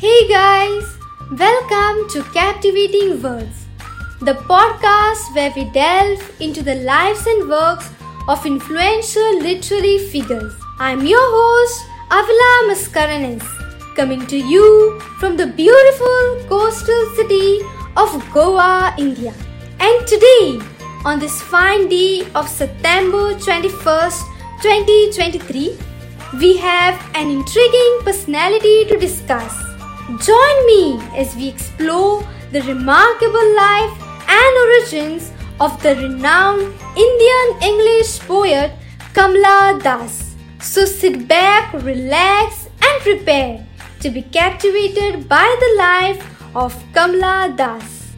guys, welcome to Captivating Words, the podcast where we delve into the lives and works of influential literary figures. I'm your host, Avila Mascarenes, coming to you from the beautiful coastal city of Goa, India. And today, on this fine day of September 21st, 2023, we have an intriguing personality to discuss. Join me as we explore the remarkable life and origins of the renowned Indian English poet Kamala Das. So sit back, relax, and prepare to be captivated by the life of Kamala Das.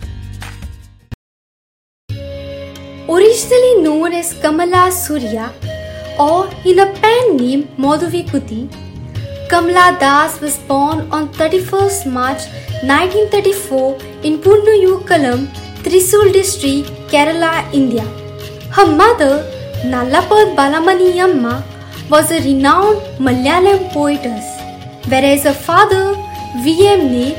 Originally known as Kamala Surayya, or in a pen name Madhavikutty, Kamala Das was born on 31st March 1934 in Punnayurkulam, Thrissur district, Kerala, India. Her mother, Nalapat Balamani Amma, was a renowned Malayalam poetess, whereas her father, V.M. Nair,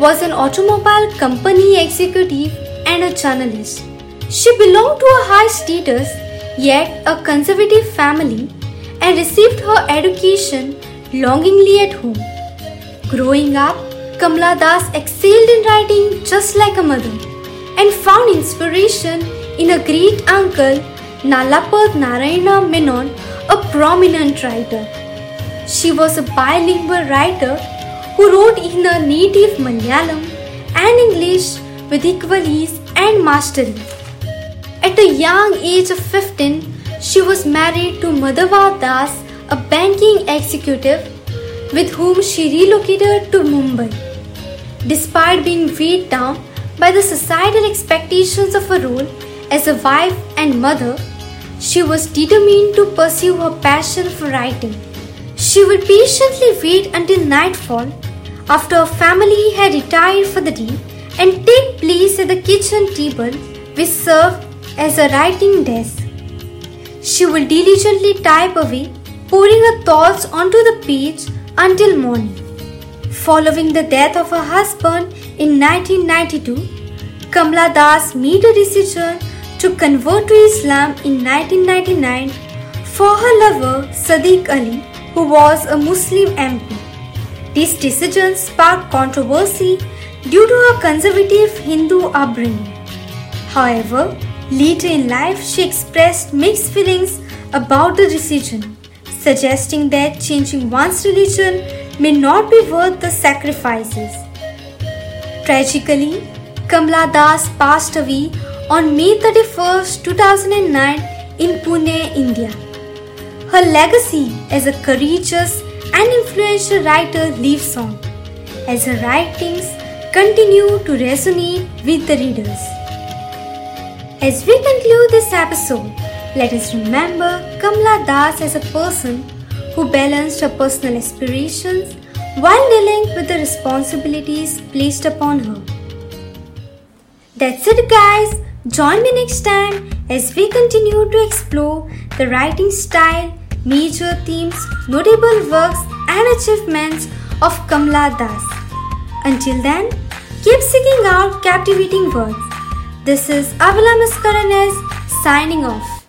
was an automobile company executive and a journalist. She belonged to a high status yet a conservative family and received her education longingly at home. Growing up, Kamala Das excelled in writing just like a mother and found inspiration in her great uncle Nalapat Narayana Menon, a prominent writer. She was a bilingual writer who wrote in her native Malayalam and English with equal ease and mastery. At a young age of 15, she was married to Madhava Das, a banking executive with whom she relocated to Mumbai. Despite being weighed down by the societal expectations of her role as a wife and mother, she was determined to pursue her passion for writing. She would patiently wait until nightfall after her family had retired for the day and take place at the kitchen table which served as a writing desk. She would diligently type away, pouring her thoughts onto the page until morning. Following the death of her husband in 1992, Kamala Das made a decision to convert to Islam in 1999 for her lover Sadiq Ali, who was a Muslim MP. This decision sparked controversy due to her conservative Hindu upbringing. However, Later in life, she expressed mixed feelings about the decision, suggesting that changing one's religion may not be worth the sacrifices. Tragically, Kamala Das passed away on May 31, 2009 in Pune, India. Her legacy as a courageous and influential writer lives on, as her writings continue to resonate with the readers. As we conclude this episode, let us remember Kamala Das as a person who balanced her personal aspirations while dealing with the responsibilities placed upon her. That's it, guys. Join me next time as we continue to explore the writing style, major themes, notable works, and achievements of Kamala Das. Until then, keep seeking out captivating words. This is Avila Mascarenes signing off.